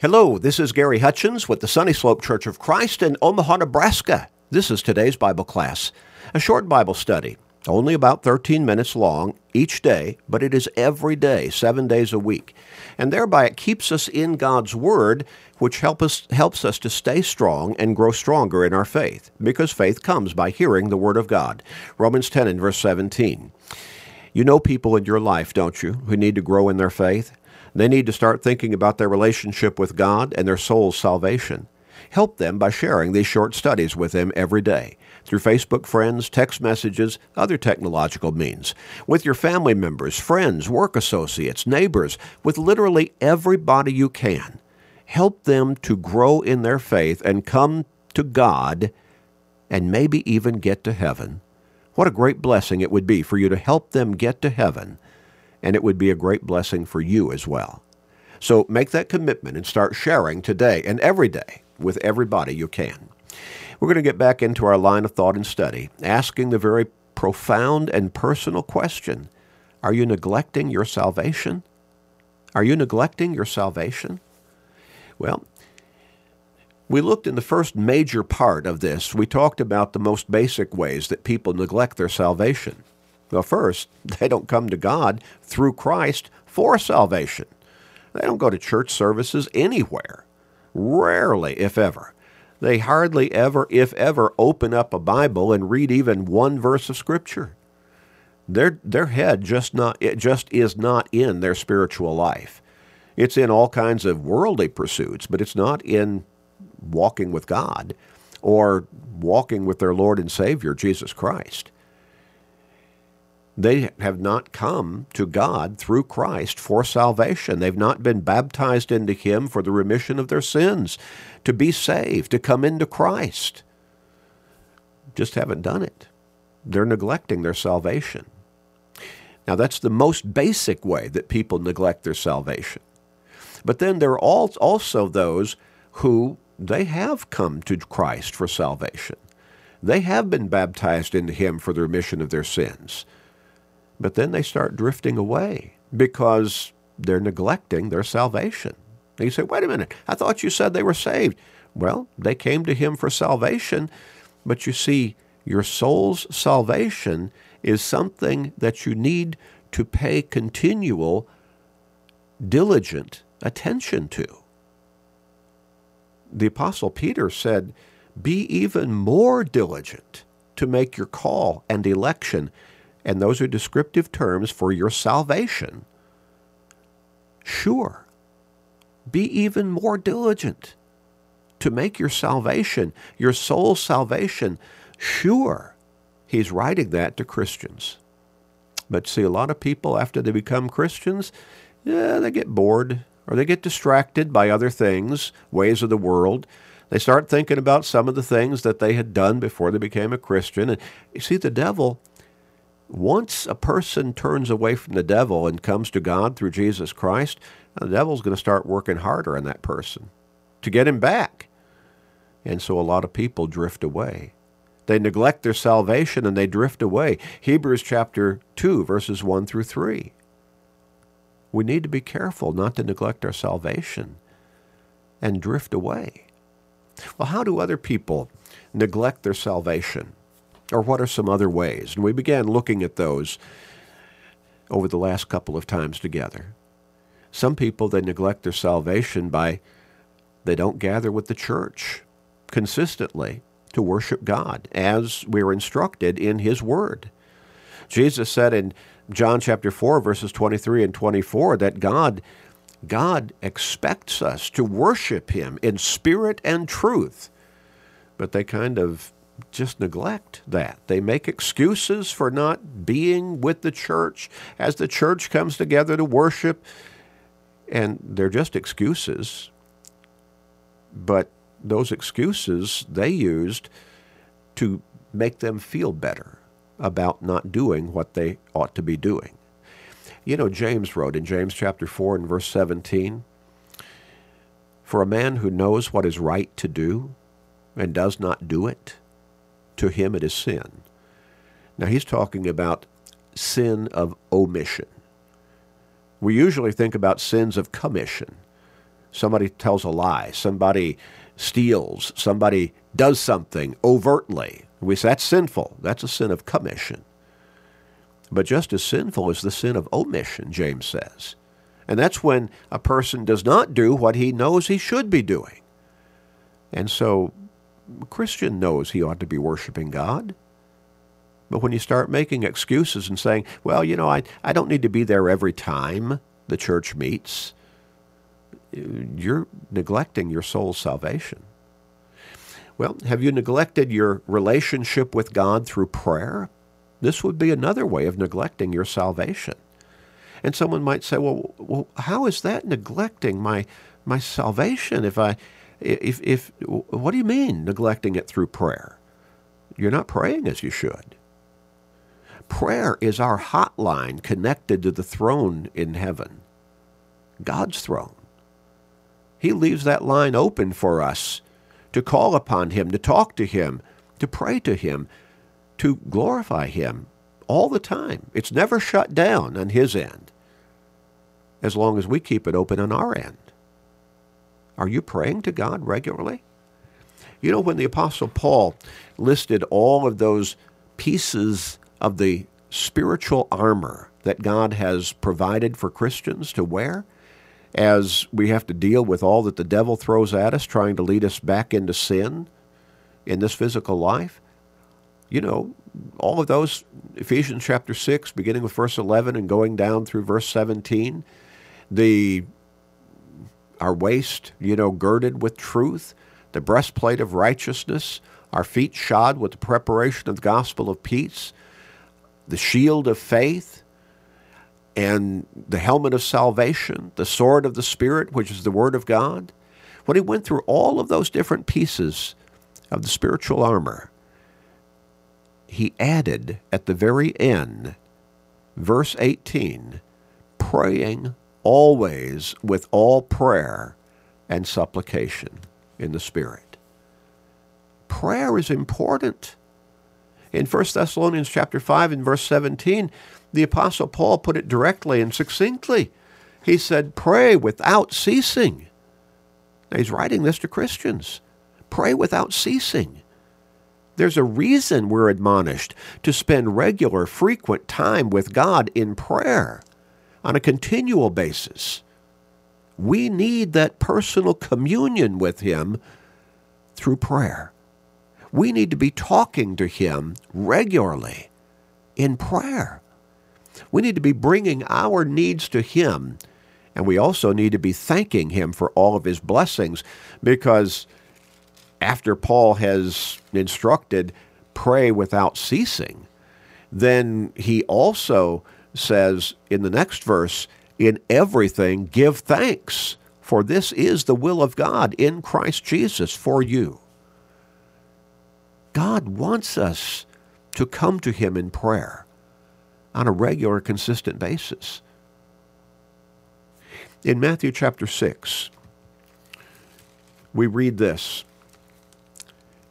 Hello, this is Gary Hutchins with the Sunny Slope Church of Christ in Omaha, Nebraska. This is today's Bible class, a short Bible study, only about 13 minutes long each day, but it is every day, seven days a week. And thereby it keeps us in God's Word, which help us, helps us to stay strong and grow stronger in our faith, because faith comes by hearing the Word of God. Romans 10 and verse 17. You know people in your life, don't you, who need to grow in their faith? They need to start thinking about their relationship with God and their soul's salvation. Help them by sharing these short studies with them every day through Facebook friends, text messages, other technological means, with your family members, friends, work associates, neighbors, with literally everybody you can. Help them to grow in their faith and come to God and maybe even get to heaven. What a great blessing it would be for you to help them get to heaven and it would be a great blessing for you as well. So make that commitment and start sharing today and every day with everybody you can. We're going to get back into our line of thought and study, asking the very profound and personal question Are you neglecting your salvation? Are you neglecting your salvation? Well, we looked in the first major part of this, we talked about the most basic ways that people neglect their salvation. Well, first, they don't come to God through Christ for salvation. They don't go to church services anywhere. Rarely, if ever. They hardly ever, if ever, open up a Bible and read even one verse of Scripture. Their, their head just not it just is not in their spiritual life. It's in all kinds of worldly pursuits, but it's not in walking with God or walking with their Lord and Savior, Jesus Christ. They have not come to God through Christ for salvation. They've not been baptized into Him for the remission of their sins, to be saved, to come into Christ. Just haven't done it. They're neglecting their salvation. Now, that's the most basic way that people neglect their salvation. But then there are also those who they have come to Christ for salvation. They have been baptized into Him for the remission of their sins. But then they start drifting away because they're neglecting their salvation. And you say, wait a minute, I thought you said they were saved. Well, they came to him for salvation, but you see, your soul's salvation is something that you need to pay continual, diligent attention to. The Apostle Peter said, Be even more diligent to make your call and election and those are descriptive terms for your salvation. Sure, be even more diligent to make your salvation, your soul's salvation, sure. He's writing that to Christians. But see, a lot of people, after they become Christians, yeah, they get bored or they get distracted by other things, ways of the world. They start thinking about some of the things that they had done before they became a Christian. And you see, the devil, once a person turns away from the devil and comes to God through Jesus Christ, the devil's going to start working harder on that person to get him back. And so a lot of people drift away. They neglect their salvation and they drift away. Hebrews chapter 2, verses 1 through 3. We need to be careful not to neglect our salvation and drift away. Well, how do other people neglect their salvation? Or what are some other ways? And we began looking at those over the last couple of times together. Some people, they neglect their salvation by they don't gather with the church consistently to worship God as we're instructed in His Word. Jesus said in John chapter 4, verses 23 and 24, that God, God expects us to worship Him in spirit and truth. But they kind of just neglect that. They make excuses for not being with the church as the church comes together to worship, and they're just excuses. But those excuses they used to make them feel better about not doing what they ought to be doing. You know, James wrote in James chapter 4 and verse 17 For a man who knows what is right to do and does not do it, to him it is sin. Now he's talking about sin of omission. We usually think about sins of commission. Somebody tells a lie. Somebody steals. Somebody does something overtly. We say that's sinful. That's a sin of commission. But just as sinful is the sin of omission, James says. And that's when a person does not do what he knows he should be doing. And so Christian knows he ought to be worshiping God. But when you start making excuses and saying, well, you know, I, I don't need to be there every time the church meets, you're neglecting your soul's salvation. Well, have you neglected your relationship with God through prayer? This would be another way of neglecting your salvation. And someone might say, well, well how is that neglecting my, my salvation if I, if, if, what do you mean neglecting it through prayer? You're not praying as you should. Prayer is our hotline connected to the throne in heaven, God's throne. He leaves that line open for us to call upon Him, to talk to Him, to pray to Him, to glorify Him all the time. It's never shut down on His end as long as we keep it open on our end. Are you praying to God regularly? You know, when the Apostle Paul listed all of those pieces of the spiritual armor that God has provided for Christians to wear, as we have to deal with all that the devil throws at us, trying to lead us back into sin in this physical life. You know, all of those, Ephesians chapter 6, beginning with verse 11 and going down through verse 17, the our waist, you know, girded with truth, the breastplate of righteousness, our feet shod with the preparation of the gospel of peace, the shield of faith, and the helmet of salvation, the sword of the Spirit, which is the Word of God. When he went through all of those different pieces of the spiritual armor, he added at the very end, verse 18, praying always with all prayer and supplication in the Spirit. Prayer is important. In 1 Thessalonians chapter 5 and verse 17, the Apostle Paul put it directly and succinctly. He said, Pray without ceasing. Now, he's writing this to Christians. Pray without ceasing. There's a reason we're admonished to spend regular, frequent time with God in prayer on a continual basis. We need that personal communion with Him through prayer. We need to be talking to Him regularly in prayer. We need to be bringing our needs to Him. And we also need to be thanking Him for all of His blessings because after Paul has instructed, pray without ceasing, then he also says in the next verse, in everything give thanks, for this is the will of God in Christ Jesus for you. God wants us to come to Him in prayer on a regular, consistent basis. In Matthew chapter 6, we read this,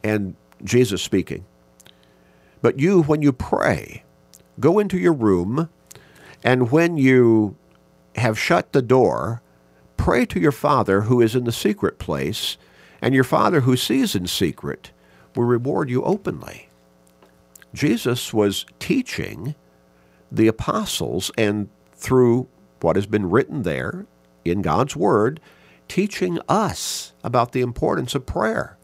and Jesus speaking. But you, when you pray, go into your room, and when you have shut the door, pray to your Father who is in the secret place, and your Father who sees in secret will reward you openly. Jesus was teaching the apostles and through what has been written there in God's Word, teaching us about the importance of prayer.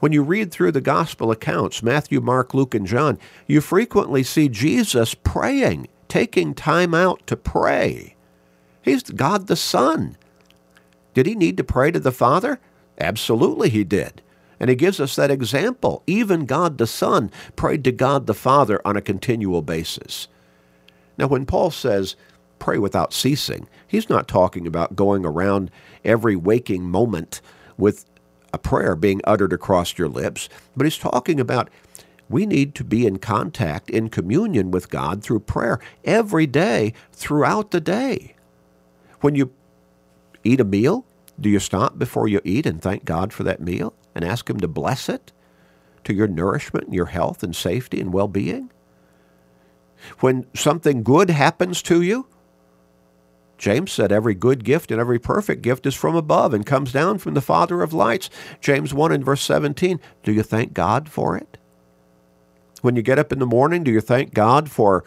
When you read through the gospel accounts, Matthew, Mark, Luke, and John, you frequently see Jesus praying, taking time out to pray. He's God the Son. Did he need to pray to the Father? Absolutely, he did. And he gives us that example. Even God the Son prayed to God the Father on a continual basis. Now, when Paul says, pray without ceasing, he's not talking about going around every waking moment with a prayer being uttered across your lips, but he's talking about we need to be in contact, in communion with God through prayer every day, throughout the day. When you eat a meal, do you stop before you eat and thank God for that meal? and ask Him to bless it to your nourishment and your health and safety and well being? When something good happens to you, James said every good gift and every perfect gift is from above and comes down from the Father of lights. James 1 and verse 17. Do you thank God for it? When you get up in the morning, do you thank God for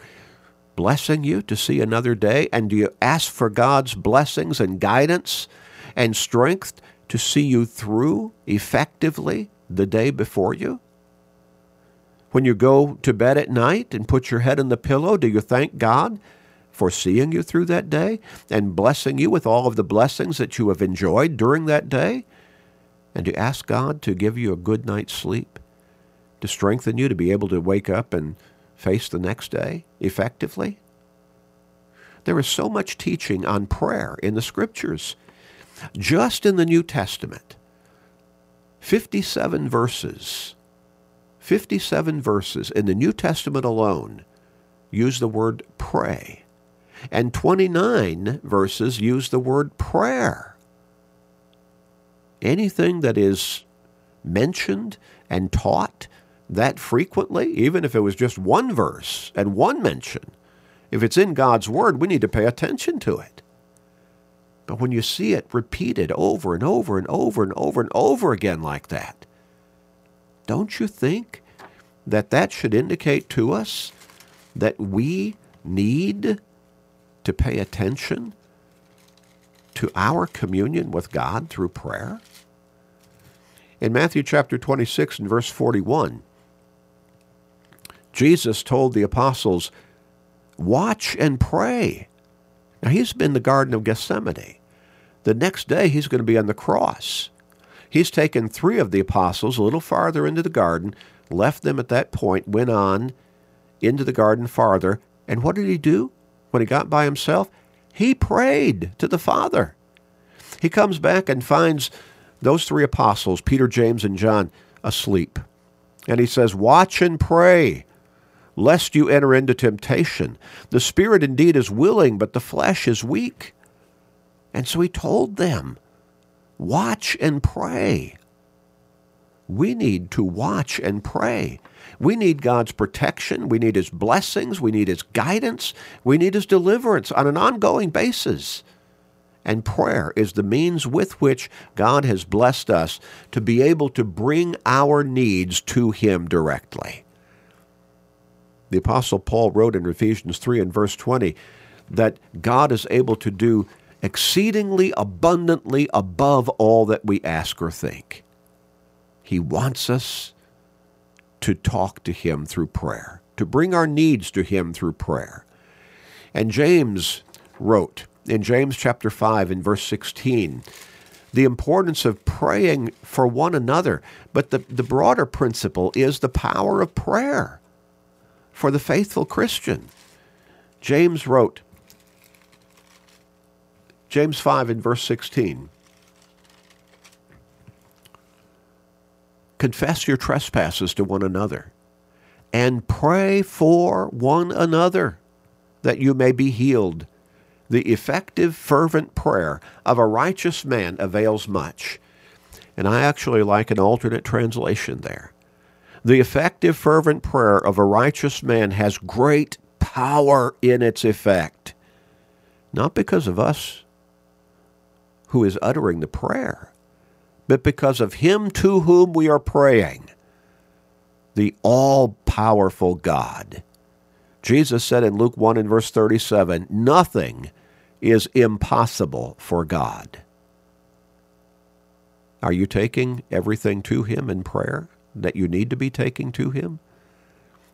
blessing you to see another day? And do you ask for God's blessings and guidance and strength to see you through effectively the day before you? When you go to bed at night and put your head in the pillow, do you thank God for seeing you through that day and blessing you with all of the blessings that you have enjoyed during that day? And to ask God to give you a good night's sleep, to strengthen you to be able to wake up and face the next day effectively? There is so much teaching on prayer in the Scriptures. Just in the New Testament, 57 verses, 57 verses in the New Testament alone use the word pray and 29 verses use the word prayer. Anything that is mentioned and taught that frequently, even if it was just one verse and one mention, if it's in God's Word, we need to pay attention to it. But when you see it repeated over and over and over and over and over again like that, don't you think that that should indicate to us that we need to pay attention to our communion with God through prayer? In Matthew chapter 26 and verse 41, Jesus told the apostles, Watch and pray. Now, he's been in the Garden of Gethsemane. The next day, he's going to be on the cross. He's taken three of the apostles a little farther into the garden, left them at that point, went on into the garden farther, and what did he do? when he got by himself, he prayed to the Father. He comes back and finds those three apostles, Peter, James, and John, asleep. And he says, Watch and pray, lest you enter into temptation. The spirit indeed is willing, but the flesh is weak. And so he told them, Watch and pray. We need to watch and pray. We need God's protection. We need His blessings. We need His guidance. We need His deliverance on an ongoing basis. And prayer is the means with which God has blessed us to be able to bring our needs to Him directly. The Apostle Paul wrote in Ephesians 3 and verse 20 that God is able to do exceedingly abundantly above all that we ask or think. He wants us to talk to Him through prayer, to bring our needs to Him through prayer. And James wrote in James chapter 5 and verse 16 the importance of praying for one another. But the, the broader principle is the power of prayer for the faithful Christian. James wrote, James 5 in verse 16, confess your trespasses to one another and pray for one another that you may be healed. The effective, fervent prayer of a righteous man avails much. And I actually like an alternate translation there. The effective, fervent prayer of a righteous man has great power in its effect. Not because of us who is uttering the prayer, but because of him to whom we are praying, the all powerful God. Jesus said in Luke 1 and verse 37 nothing is impossible for God. Are you taking everything to Him in prayer that you need to be taking to Him?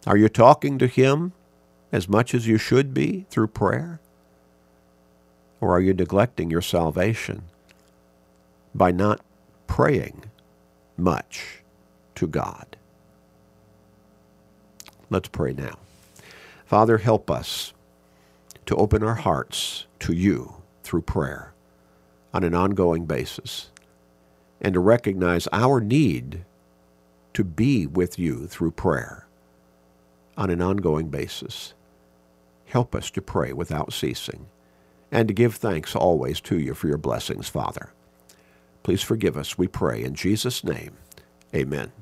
Are you talking to Him as much as you should be through prayer? Or are you neglecting your salvation by not praying much to God. Let's pray now. Father, help us to open our hearts to you through prayer on an ongoing basis and to recognize our need to be with you through prayer on an ongoing basis. Help us to pray without ceasing and to give thanks always to you for your blessings, Father. Please forgive us, we pray. In Jesus' name, amen.